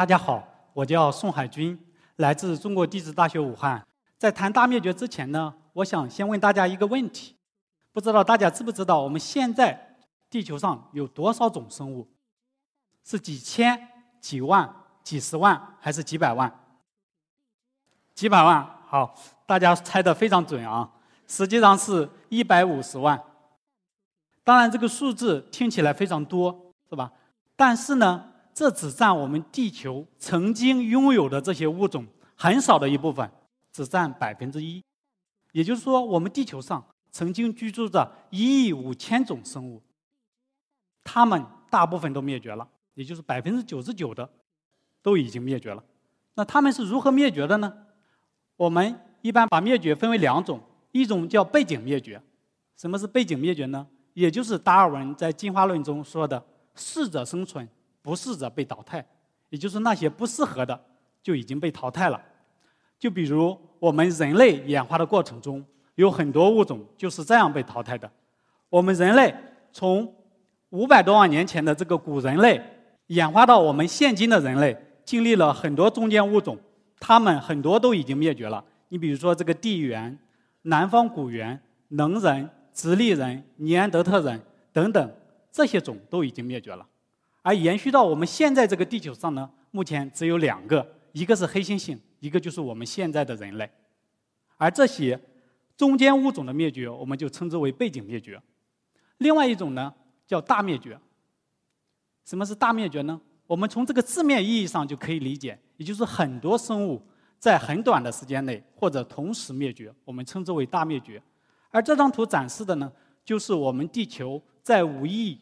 大家好，我叫宋海军，来自中国地质大学武汉。在谈大灭绝之前呢，我想先问大家一个问题：不知道大家知不知道，我们现在地球上有多少种生物？是几千、几万、几十万，还是几百万？几百万。好，大家猜的非常准啊！实际上是一百五十万。当然，这个数字听起来非常多，是吧？但是呢，这只占我们地球曾经拥有的这些物种很少的一部分，只占百分之一。也就是说，我们地球上曾经居住着一亿五千种生物，它们大部分都灭绝了，也就是百分之九十九的都已经灭绝了。那它们是如何灭绝的呢？我们一般把灭绝分为两种，一种叫背景灭绝。什么是背景灭绝呢？也就是达尔文在进化论中说的“适者生存，不适者被淘汰”，也就是那些不适合的就已经被淘汰了。就比如我们人类演化的过程中，有很多物种就是这样被淘汰的。我们人类从五百多万年前的这个古人类演化到我们现今的人类，经历了很多中间物种，它们很多都已经灭绝了。你比如说这个地猿、南方古猿、能人。直立人、尼安德特人等等，这些种都已经灭绝了，而延续到我们现在这个地球上呢，目前只有两个，一个是黑猩猩，一个就是我们现在的人类。而这些中间物种的灭绝，我们就称之为背景灭绝。另外一种呢，叫大灭绝。什么是大灭绝呢？我们从这个字面意义上就可以理解，也就是很多生物在很短的时间内或者同时灭绝，我们称之为大灭绝。而这张图展示的呢，就是我们地球在五亿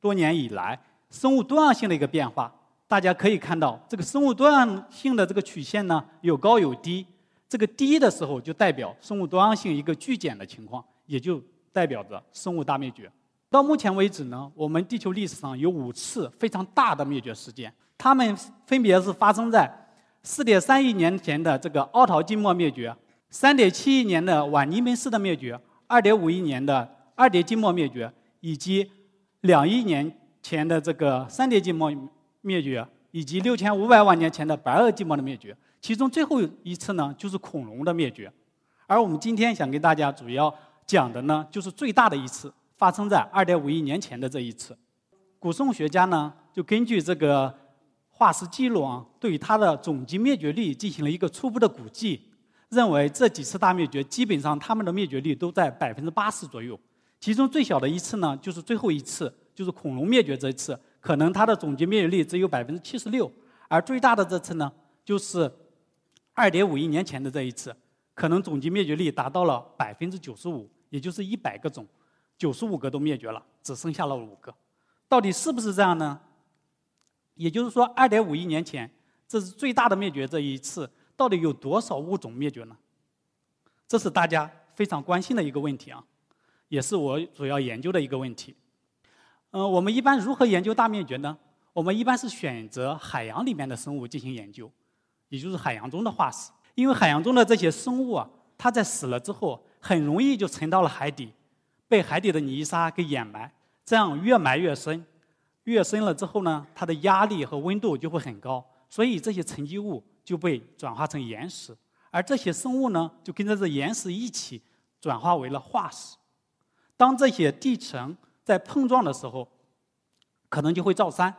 多年以来生物多样性的一个变化。大家可以看到，这个生物多样性的这个曲线呢，有高有低。这个低的时候，就代表生物多样性一个剧减的情况，也就代表着生物大灭绝。到目前为止呢，我们地球历史上有五次非常大的灭绝事件，它们分别是发生在4.3亿年前的这个奥陶纪末灭绝，3.7亿年的晚尼门斯的灭绝。二点五亿年的二叠纪末灭绝，以及两亿年前的这个三叠纪末灭绝，以及六千五百万年前的白垩纪末的灭绝，其中最后一次呢，就是恐龙的灭绝。而我们今天想跟大家主要讲的呢，就是最大的一次，发生在二点五亿年前的这一次。古生物学家呢，就根据这个化石记录啊，对于它的总计灭绝率进行了一个初步的估计。认为这几次大灭绝，基本上它们的灭绝率都在百分之八十左右。其中最小的一次呢，就是最后一次，就是恐龙灭绝这一次，可能它的总计灭绝率只有百分之七十六。而最大的这次呢，就是二点五亿年前的这一次，可能总计灭绝率达到了百分之九十五，也就是一百个种，九十五个都灭绝了，只剩下了五个。到底是不是这样呢？也就是说，二点五亿年前，这是最大的灭绝这一次。到底有多少物种灭绝呢？这是大家非常关心的一个问题啊，也是我主要研究的一个问题。嗯，我们一般如何研究大灭绝呢？我们一般是选择海洋里面的生物进行研究，也就是海洋中的化石。因为海洋中的这些生物啊，它在死了之后，很容易就沉到了海底，被海底的泥沙给掩埋。这样越埋越深，越深了之后呢，它的压力和温度就会很高，所以这些沉积物。就被转化成岩石，而这些生物呢，就跟着这岩石一起转化为了化石。当这些地层在碰撞的时候，可能就会造山，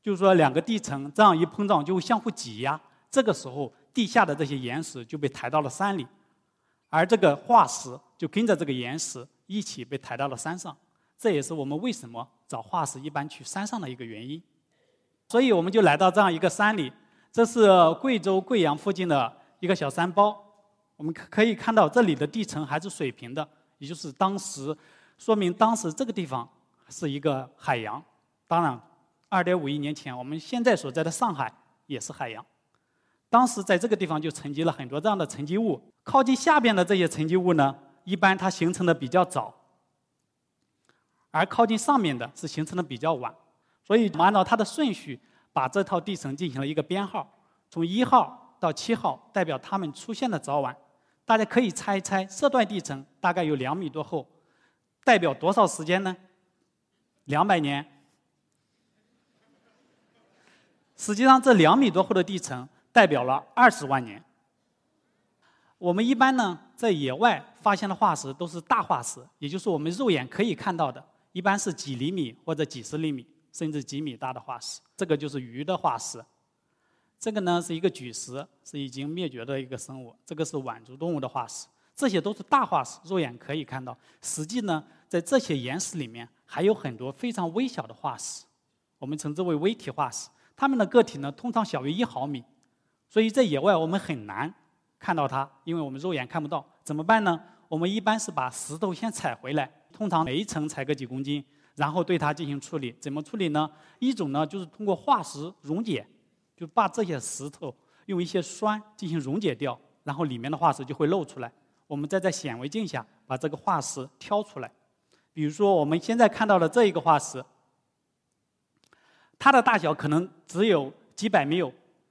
就是说两个地层这样一碰撞就会相互挤压，这个时候地下的这些岩石就被抬到了山里，而这个化石就跟着这个岩石一起被抬到了山上。这也是我们为什么找化石一般去山上的一个原因。所以我们就来到这样一个山里。这是贵州贵阳附近的一个小山包，我们可以看到这里的地层还是水平的，也就是当时说明当时这个地方是一个海洋。当然，二点五亿年前，我们现在所在的上海也是海洋。当时在这个地方就沉积了很多这样的沉积物。靠近下边的这些沉积物呢，一般它形成的比较早，而靠近上面的是形成的比较晚。所以我们，按照它的顺序。把这套地层进行了一个编号，从一号到七号，代表它们出现的早晚。大家可以猜一猜，这段地层大概有两米多厚，代表多少时间呢？两百年？实际上，这两米多厚的地层代表了二十万年。我们一般呢，在野外发现的化石都是大化石，也就是我们肉眼可以看到的，一般是几厘米或者几十厘米，甚至几米大的化石。这个就是鱼的化石。这个呢是一个巨石，是已经灭绝的一个生物。这个是腕足动物的化石，这些都是大化石，肉眼可以看到。实际呢，在这些岩石里面还有很多非常微小的化石，我们称之为微体化石。它们的个体呢，通常小于一毫米，所以在野外我们很难看到它，因为我们肉眼看不到。怎么办呢？我们一般是把石头先采回来，通常每一层采个几公斤，然后对它进行处理。怎么处理呢？一种呢就是通过化石溶解，就把这些石头用一些酸进行溶解掉，然后里面的化石就会露出来。我们再在显微镜下把这个化石挑出来。比如说我们现在看到的这一个化石。它的大小可能只有几百米，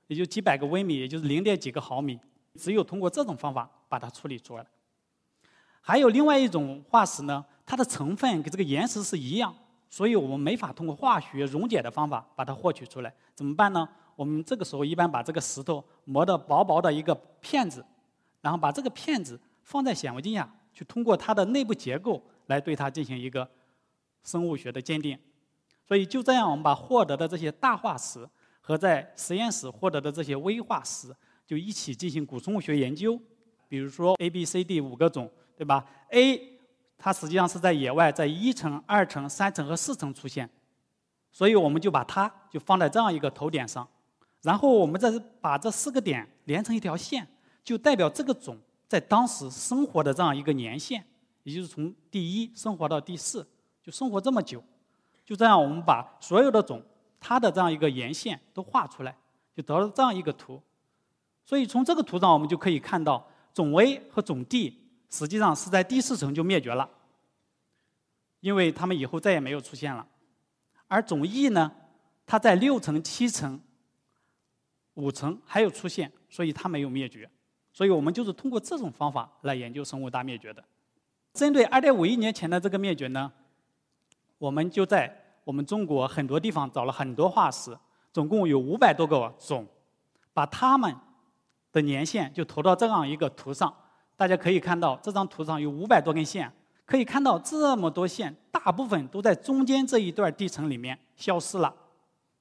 也就几百个微米，也就是零点几个毫米。只有通过这种方法把它处理出来。还有另外一种化石呢，它的成分跟这个岩石是一样，所以我们没法通过化学溶解的方法把它获取出来。怎么办呢？我们这个时候一般把这个石头磨得薄薄的一个片子，然后把这个片子放在显微镜下去，通过它的内部结构来对它进行一个生物学的鉴定。所以就这样，我们把获得的这些大化石和在实验室获得的这些微化石，就一起进行古生物学研究。比如说 A、B、C、D 五个种，对吧？A 它实际上是在野外，在一层、二层、三层和四层出现，所以我们就把它就放在这样一个头点上，然后我们再把这四个点连成一条线，就代表这个种在当时生活的这样一个年限，也就是从第一生活到第四，就生活这么久。就这样，我们把所有的种它的这样一个沿线都画出来，就得了这样一个图。所以从这个图上，我们就可以看到，种 A 和种 D 实际上是在第四层就灭绝了，因为它们以后再也没有出现了。而种 E 呢，它在六层、七层、五层还有出现，所以它没有灭绝。所以我们就是通过这种方法来研究生物大灭绝的。针对2.5亿年前的这个灭绝呢？我们就在我们中国很多地方找了很多化石，总共有五百多个种，把它们的年限就投到这样一个图上。大家可以看到，这张图上有五百多根线，可以看到这么多线，大部分都在中间这一段地层里面消失了，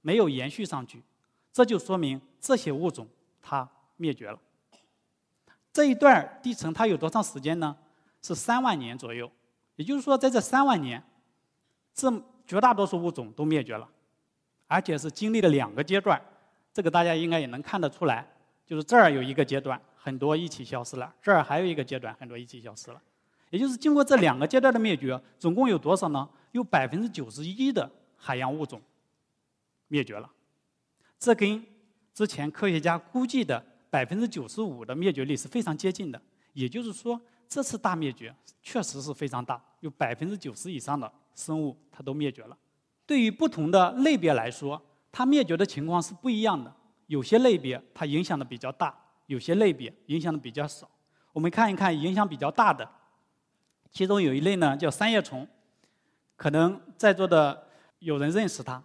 没有延续上去。这就说明这些物种它灭绝了。这一段地层它有多长时间呢？是三万年左右。也就是说，在这三万年。这绝大多数物种都灭绝了，而且是经历了两个阶段，这个大家应该也能看得出来，就是这儿有一个阶段，很多一起消失了；这儿还有一个阶段，很多一起消失了。也就是经过这两个阶段的灭绝，总共有多少呢？有百分之九十一的海洋物种灭绝了，这跟之前科学家估计的百分之九十五的灭绝率是非常接近的。也就是说，这次大灭绝确实是非常大，有百分之九十以上的。生物它都灭绝了。对于不同的类别来说，它灭绝的情况是不一样的。有些类别它影响的比较大，有些类别影响的比较少。我们看一看影响比较大的，其中有一类呢叫三叶虫，可能在座的有人认识它。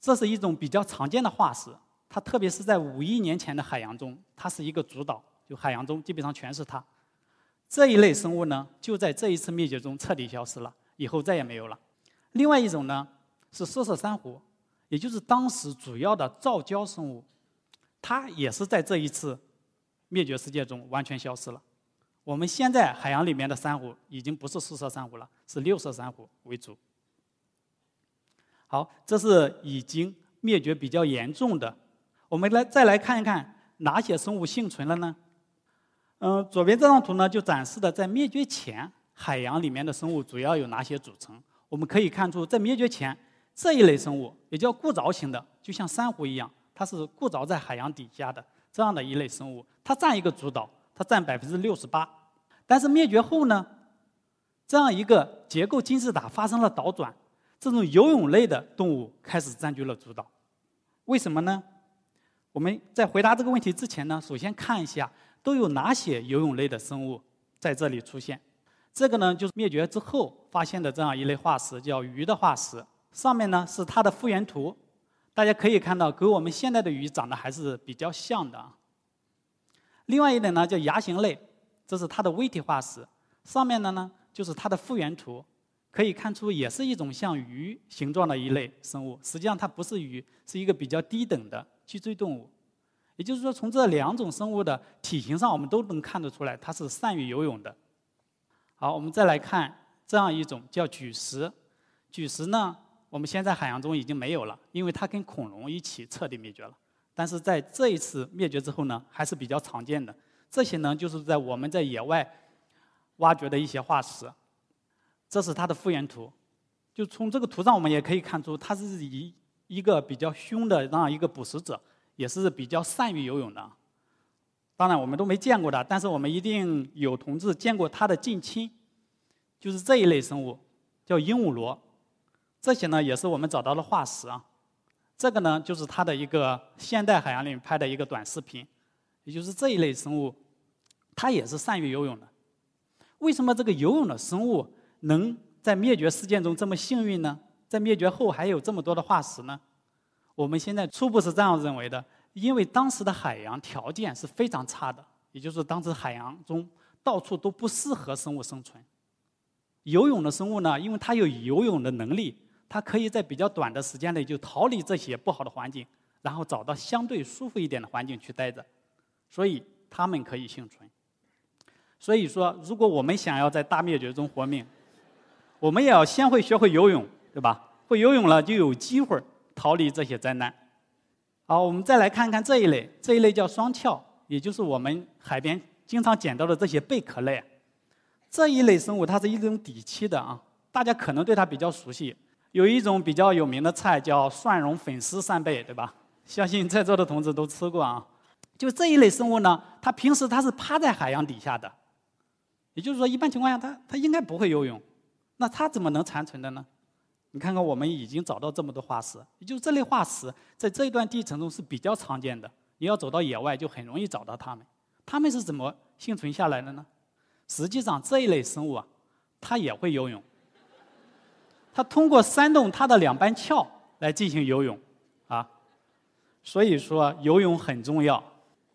这是一种比较常见的化石，它特别是在五亿年前的海洋中，它是一个主导，就海洋中基本上全是它。这一类生物呢，就在这一次灭绝中彻底消失了。以后再也没有了。另外一种呢是色色珊瑚，也就是当时主要的造礁生物，它也是在这一次灭绝事件中完全消失了。我们现在海洋里面的珊瑚已经不是四色珊瑚了，是六色珊瑚为主。好，这是已经灭绝比较严重的。我们来再来看一看哪些生物幸存了呢？嗯，左边这张图呢就展示的在灭绝前。海洋里面的生物主要有哪些组成？我们可以看出，在灭绝前，这一类生物也叫固着型的，就像珊瑚一样，它是固着在海洋底下的这样的一类生物，它占一个主导，它占百分之六十八。但是灭绝后呢，这样一个结构金字塔发生了倒转，这种游泳类的动物开始占据了主导。为什么呢？我们在回答这个问题之前呢，首先看一下都有哪些游泳类的生物在这里出现。这个呢，就是灭绝之后发现的这样一类化石，叫鱼的化石。上面呢是它的复原图，大家可以看到，跟我们现在的鱼长得还是比较像的。另外一点呢，叫牙形类，这是它的微体化石。上面的呢，就是它的复原图，可以看出也是一种像鱼形状的一类生物。实际上它不是鱼，是一个比较低等的脊椎动物。也就是说，从这两种生物的体型上，我们都能看得出来，它是善于游泳的。好，我们再来看这样一种叫巨石。巨石呢，我们现在海洋中已经没有了，因为它跟恐龙一起彻底灭绝了。但是在这一次灭绝之后呢，还是比较常见的。这些呢，就是在我们在野外挖掘的一些化石。这是它的复原图，就从这个图上我们也可以看出，它是以一个比较凶的这样一个捕食者，也是比较善于游泳的。当然我们都没见过的，但是我们一定有同志见过它的近亲，就是这一类生物，叫鹦鹉螺。这些呢，也是我们找到的化石啊。这个呢，就是它的一个现代海洋里拍的一个短视频，也就是这一类生物，它也是善于游泳的。为什么这个游泳的生物能在灭绝事件中这么幸运呢？在灭绝后还有这么多的化石呢？我们现在初步是这样认为的：因为当时的海洋条件是非常差的，也就是当时海洋中到处都不适合生物生存。游泳的生物呢，因为它有游泳的能力。它可以在比较短的时间内就逃离这些不好的环境，然后找到相对舒服一点的环境去待着，所以它们可以幸存。所以说，如果我们想要在大灭绝中活命，我们也要先会学会游泳，对吧？会游泳了就有机会逃离这些灾难。好，我们再来看看这一类，这一类叫双壳，也就是我们海边经常捡到的这些贝壳类。这一类生物它是一种底栖的啊，大家可能对它比较熟悉。有一种比较有名的菜叫蒜蓉粉丝扇贝，对吧？相信在座的同志都吃过啊。就这一类生物呢，它平时它是趴在海洋底下的，也就是说，一般情况下它它应该不会游泳，那它怎么能残存的呢？你看看，我们已经找到这么多化石，也就是这类化石在这一段地层中是比较常见的。你要走到野外就很容易找到它们。它们是怎么幸存下来的呢？实际上，这一类生物啊，它也会游泳。它通过扇动它的两半鞘来进行游泳，啊，所以说游泳很重要。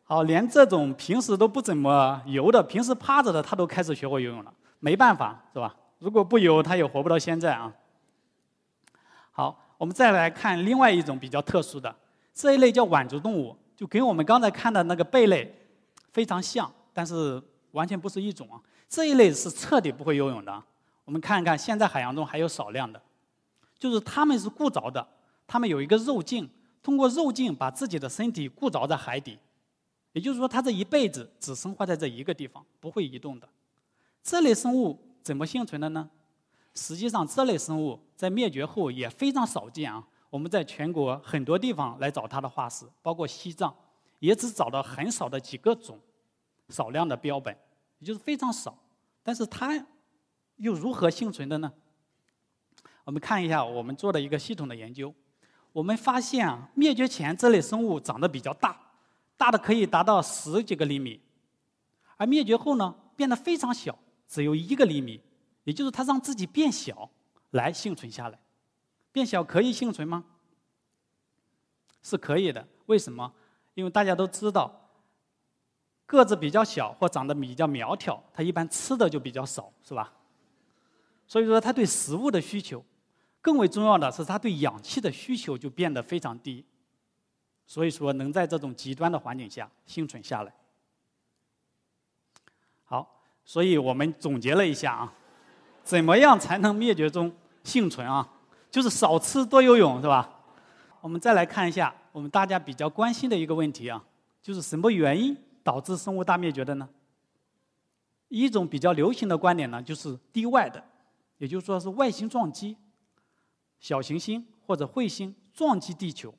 好，连这种平时都不怎么游的、平时趴着的，它都开始学会游泳了。没办法，是吧？如果不游，它也活不到现在啊。我们再来看另外一种比较特殊的，这一类叫腕足动物，就跟我们刚才看的那个贝类非常像，但是完全不是一种啊。这一类是彻底不会游泳的。我们看一看，现在海洋中还有少量的，就是它们是固着的，它们有一个肉镜，通过肉镜把自己的身体固着在海底，也就是说，它这一辈子只生活在这一个地方，不会移动的。这类生物怎么幸存的呢？实际上，这类生物在灭绝后也非常少见啊。我们在全国很多地方来找它的化石，包括西藏，也只找到很少的几个种，少量的标本，也就是非常少。但是它。又如何幸存的呢？我们看一下我们做的一个系统的研究，我们发现啊，灭绝前这类生物长得比较大，大的可以达到十几个厘米，而灭绝后呢，变得非常小，只有一个厘米，也就是它让自己变小来幸存下来。变小可以幸存吗？是可以的。为什么？因为大家都知道，个子比较小或长得比较苗条，它一般吃的就比较少，是吧？所以说，它对食物的需求，更为重要的是，它对氧气的需求就变得非常低。所以说，能在这种极端的环境下幸存下来。好，所以我们总结了一下啊，怎么样才能灭绝中幸存啊？就是少吃多游泳，是吧？我们再来看一下我们大家比较关心的一个问题啊，就是什么原因导致生物大灭绝的呢？一种比较流行的观点呢，就是地外的。也就是说，是外星撞击，小行星或者彗星撞击地球，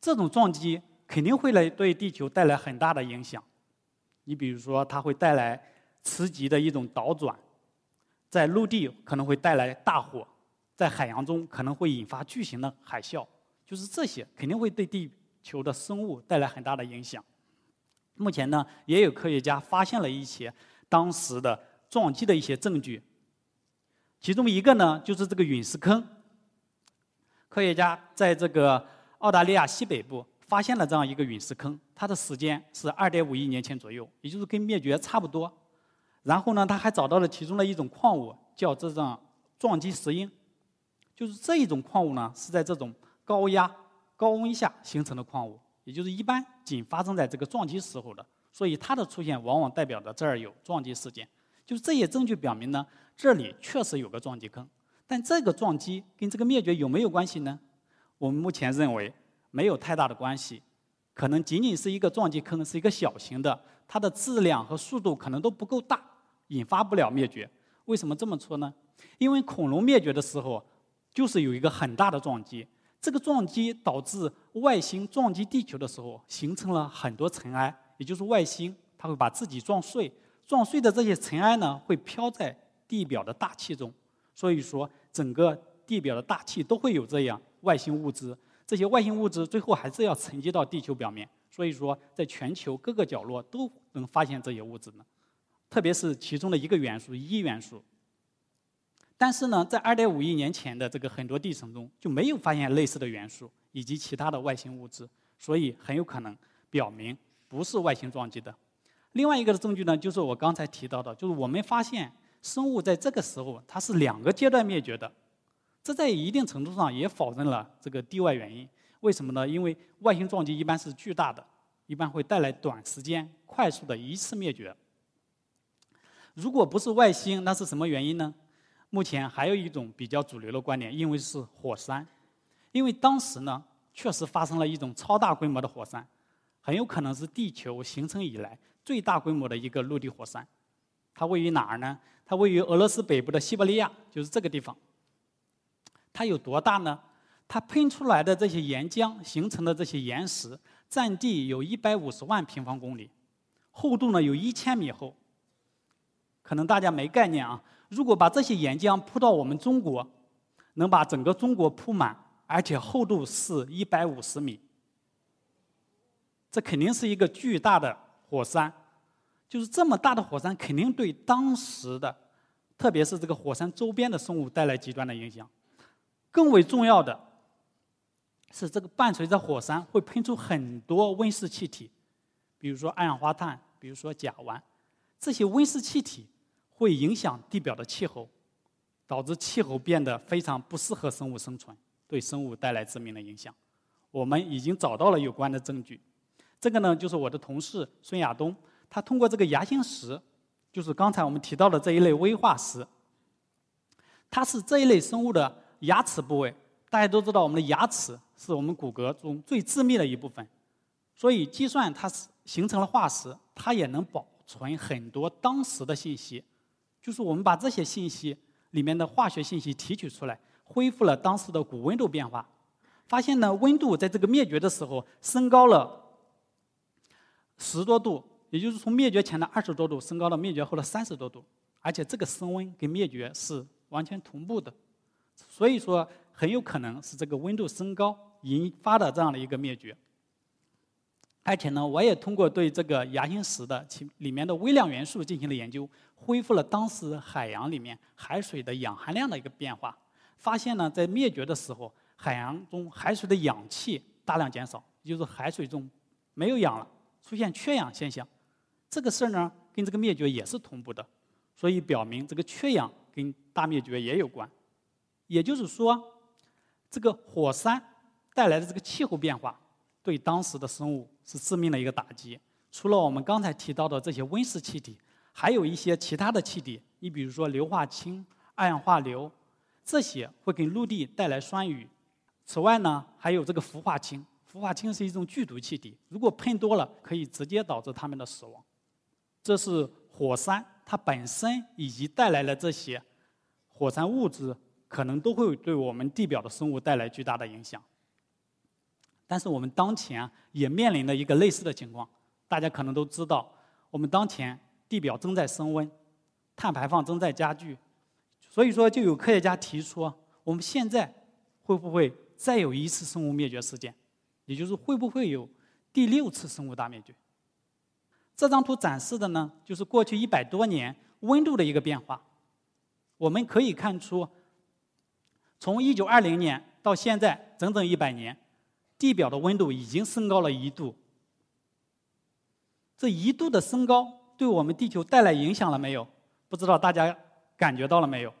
这种撞击肯定会来对地球带来很大的影响。你比如说，它会带来磁极的一种倒转，在陆地可能会带来大火，在海洋中可能会引发巨型的海啸，就是这些肯定会对地球的生物带来很大的影响。目前呢，也有科学家发现了一些当时的撞击的一些证据。其中一个呢，就是这个陨石坑。科学家在这个澳大利亚西北部发现了这样一个陨石坑，它的时间是2.5亿年前左右，也就是跟灭绝差不多。然后呢，他还找到了其中的一种矿物，叫这种撞击石英，就是这一种矿物呢是在这种高压、高温下形成的矿物，也就是一般仅发生在这个撞击时候的，所以它的出现往往代表着这儿有撞击事件。就是这些证据表明呢，这里确实有个撞击坑，但这个撞击跟这个灭绝有没有关系呢？我们目前认为没有太大的关系，可能仅仅是一个撞击坑，是一个小型的，它的质量和速度可能都不够大，引发不了灭绝。为什么这么说呢？因为恐龙灭绝的时候，就是有一个很大的撞击，这个撞击导致外星撞击地球的时候，形成了很多尘埃，也就是外星它会把自己撞碎，撞碎的这些尘埃呢，会飘在地表的大气中，所以说整个地表的大气都会有这样。外星物质，这些外星物质最后还是要沉积到地球表面，所以说在全球各个角落都能发现这些物质呢，特别是其中的一个元素——铱元素。但是呢，在2.5亿年前的这个很多地层中就没有发现类似的元素以及其他的外星物质，所以很有可能表明不是外星撞击的。另外一个的证据呢，就是我刚才提到的，就是我们发现生物在这个时候它是两个阶段灭绝的。这在一定程度上也否认了这个地外原因。为什么呢？因为外星撞击一般是巨大的，一般会带来短时间、快速的一次灭绝。如果不是外星，那是什么原因呢？目前还有一种比较主流的观点，因为是火山。因为当时呢，确实发生了一种超大规模的火山，很有可能是地球形成以来最大规模的一个陆地火山。它位于哪儿呢？它位于俄罗斯北部的西伯利亚，就是这个地方。它有多大呢？它喷出来的这些岩浆形成的这些岩石，占地有一百五十万平方公里，厚度呢有一千米厚。可能大家没概念啊，如果把这些岩浆铺到我们中国，能把整个中国铺满，而且厚度是一百五十米，这肯定是一个巨大的火山。就是这么大的火山，肯定对当时的，特别是这个火山周边的生物带来极端的影响。更为重要的是，这个伴随着火山会喷出很多温室气体，比如说二氧化碳，比如说甲烷。这些温室气体会影响地表的气候，导致气候变得非常不适合生物生存，对生物带来致命的影响。我们已经找到了有关的证据。这个呢，就是我的同事孙亚东，他通过这个牙形石，就是刚才我们提到的这一类微化石，它是这一类生物的。牙齿部位，大家都知道，我们的牙齿是我们骨骼中最致密的一部分，所以计算它是形成了化石，它也能保存很多当时的信息，就是我们把这些信息里面的化学信息提取出来，恢复了当时的古温度变化，发现呢，温度在这个灭绝的时候升高了十多度，也就是从灭绝前的二十多度升高到灭绝后的三十多度，而且这个升温跟灭绝是完全同步的。所以说，很有可能是这个温度升高引发的这样的一个灭绝。而且呢，我也通过对这个牙形石的其里面的微量元素进行了研究，恢复了当时海洋里面海水的氧含量的一个变化，发现呢，在灭绝的时候，海洋中海水的氧气大量减少，也就是海水中没有氧了，出现缺氧现象。这个事儿呢，跟这个灭绝也是同步的，所以表明这个缺氧跟大灭绝也有关。也就是说，这个火山带来的这个气候变化，对当时的生物是致命的一个打击。除了我们刚才提到的这些温室气体，还有一些其他的气体，你比如说硫化氢、二氧化硫，这些会给陆地带来酸雨。此外呢，还有这个氟化氢，氟化氢是一种剧毒气体，如果喷多了，可以直接导致它们的死亡。这是火山它本身以及带来的这些火山物质。可能都会对我们地表的生物带来巨大的影响。但是我们当前也面临了一个类似的情况，大家可能都知道，我们当前地表正在升温，碳排放正在加剧，所以说就有科学家提出，我们现在会不会再有一次生物灭绝事件？也就是会不会有第六次生物大灭绝？这张图展示的呢，就是过去一百多年温度的一个变化，我们可以看出。从一九二零年到现在，整整一百年，地表的温度已经升高了一度。这一度的升高对我们地球带来影响了没有？不知道大家感觉到了没有？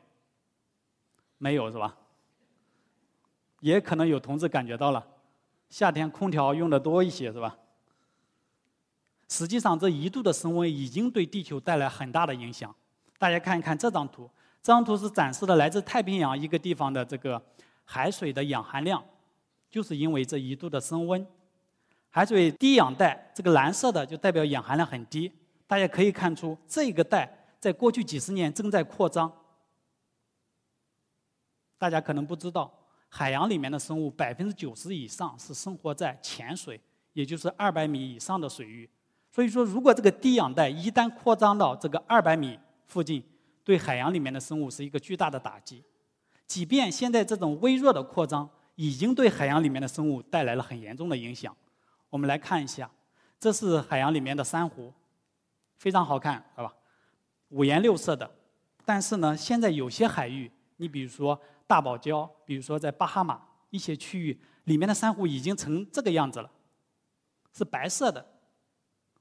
没有是吧？也可能有同志感觉到了，夏天空调用的多一些是吧？实际上，这一度的升温已经对地球带来很大的影响。大家看一看这张图，这张图是展示的来自太平洋一个地方的这个海水的氧含量，就是因为这一度的升温，海水低氧带这个蓝色的就代表氧含量很低。大家可以看出，这个带在过去几十年正在扩张。大家可能不知道，海洋里面的生物百分之九十以上是生活在浅水，也就是二百米以上的水域。所以说，如果这个低氧带一旦扩张到这个二百米附近，对海洋里面的生物是一个巨大的打击。即便现在这种微弱的扩张已经对海洋里面的生物带来了很严重的影响。我们来看一下，这是海洋里面的珊瑚，非常好看，是吧？五颜六色的。但是呢，现在有些海域，你比如说大堡礁，比如说在巴哈马一些区域，里面的珊瑚已经成这个样子了，是白色的。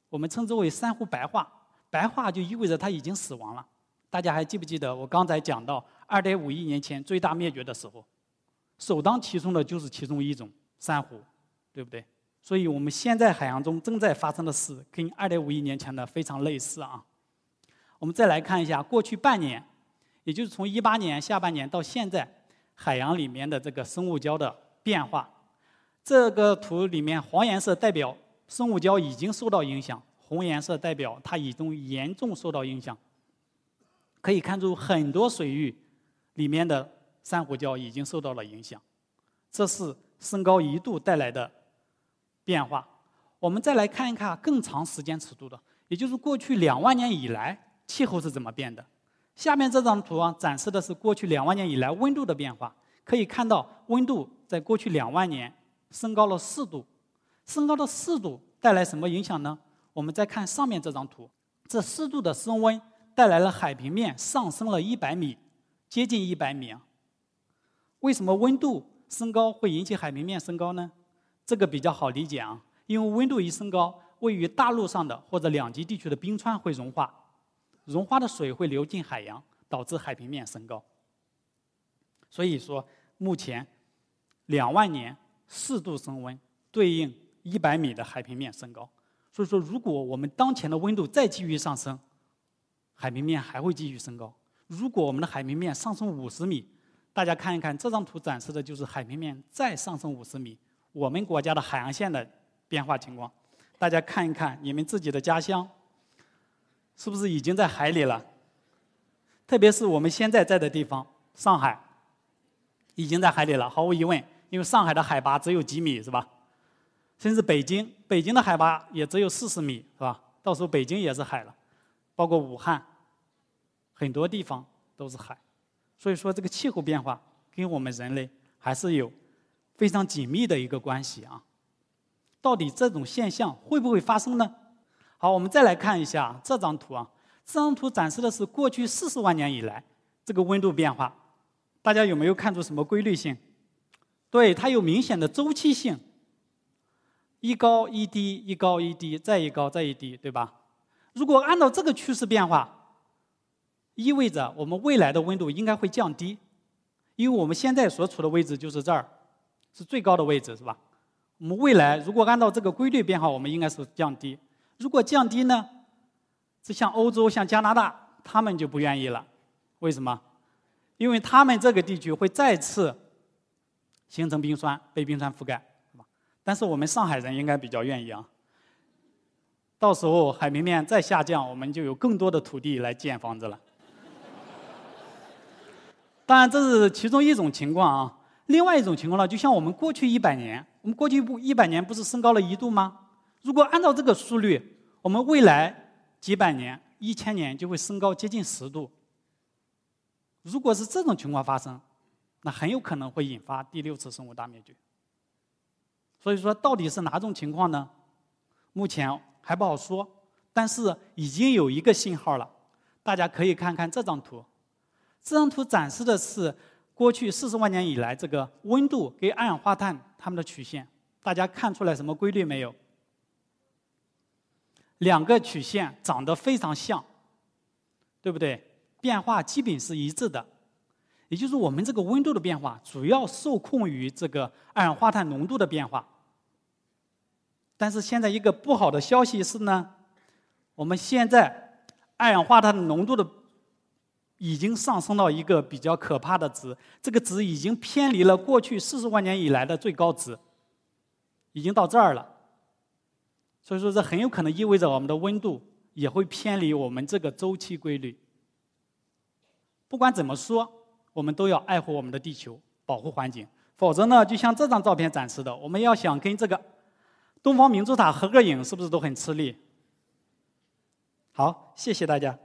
我们称之为珊瑚白化，白化就意味着它已经死亡了。大家还记不记得我刚才讲到2.5亿年前最大灭绝的时候，首当其冲的就是其中一种珊瑚，对不对？所以我们现在海洋中正在发生的事跟2.5亿年前的非常类似啊。我们再来看一下过去半年，也就是从18年下半年到现在，海洋里面的这个生物礁的变化。这个图里面黄颜色代表。生物礁已经受到影响，红颜色代表它已经严重受到影响。可以看出很多水域里面的珊瑚礁已经受到了影响，这是升高一度带来的变化。我们再来看一看更长时间尺度的，也就是过去两万年以来气候是怎么变的。下面这张图啊，展示的是过去两万年以来温度的变化。可以看到温度在过去两万年升高了四度。升高的四度带来什么影响呢？我们再看上面这张图，这四度的升温带来了海平面上升了一百米，接近一百米啊。为什么温度升高会引起海平面升高呢？这个比较好理解啊，因为温度一升高，位于大陆上的或者两极地区的冰川会融化，融化的水会流进海洋，导致海平面升高。所以说，目前两万年四度升温对应。一百米的海平面升高，所以说，如果我们当前的温度再继续上升，海平面还会继续升高。如果我们的海平面上升五十米，大家看一看这张图展示的就是海平面再上升五十米，我们国家的海岸线的变化情况。大家看一看你们自己的家乡，是不是已经在海里了？特别是我们现在在的地方，上海，已经在海里了。毫无疑问，因为上海的海拔只有几米，是吧？甚至北京，北京的海拔也只有四十米，是吧？到时候北京也是海了，包括武汉，很多地方都是海。所以说，这个气候变化跟我们人类还是有非常紧密的一个关系啊。到底这种现象会不会发生呢？好，我们再来看一下这张图啊。这张图展示的是过去四十万年以来这个温度变化，大家有没有看出什么规律性？对，它有明显的周期性。一高一低，一高一低，再一高再一低，对吧？如果按照这个趋势变化，意味着我们未来的温度应该会降低，因为我们现在所处的位置就是这儿，是最高的位置，是吧？我们未来如果按照这个规律变化，我们应该是降低。如果降低呢？是像欧洲、像加拿大，他们就不愿意了。为什么？因为他们这个地区会再次形成冰川，被冰川覆盖。但是我们上海人应该比较愿意啊。到时候海平面再下降，我们就有更多的土地来建房子了。当然这是其中一种情况啊。另外一种情况呢，就像我们过去一百年，我们过去不一百年不是升高了一度吗？如果按照这个速率，我们未来几百年、一千年就会升高接近十度。如果是这种情况发生，那很有可能会引发第六次生物大灭绝。所以说，到底是哪种情况呢？目前还不好说，但是已经有一个信号了。大家可以看看这张图，这张图展示的是过去四十万年以来这个温度跟二氧化碳它们的曲线。大家看出来什么规律没有？两个曲线长得非常像，对不对？变化基本是一致的，也就是我们这个温度的变化主要受控于这个二氧化碳浓度的变化。但是现在一个不好的消息是呢，我们现在二氧化碳浓度的已经上升到一个比较可怕的值，这个值已经偏离了过去四十万年以来的最高值，已经到这儿了。所以说，这很有可能意味着我们的温度也会偏离我们这个周期规律。不管怎么说，我们都要爱护我们的地球，保护环境，否则呢，就像这张照片展示的，我们要想跟这个。东方明珠塔合个影，是不是都很吃力？好，谢谢大家。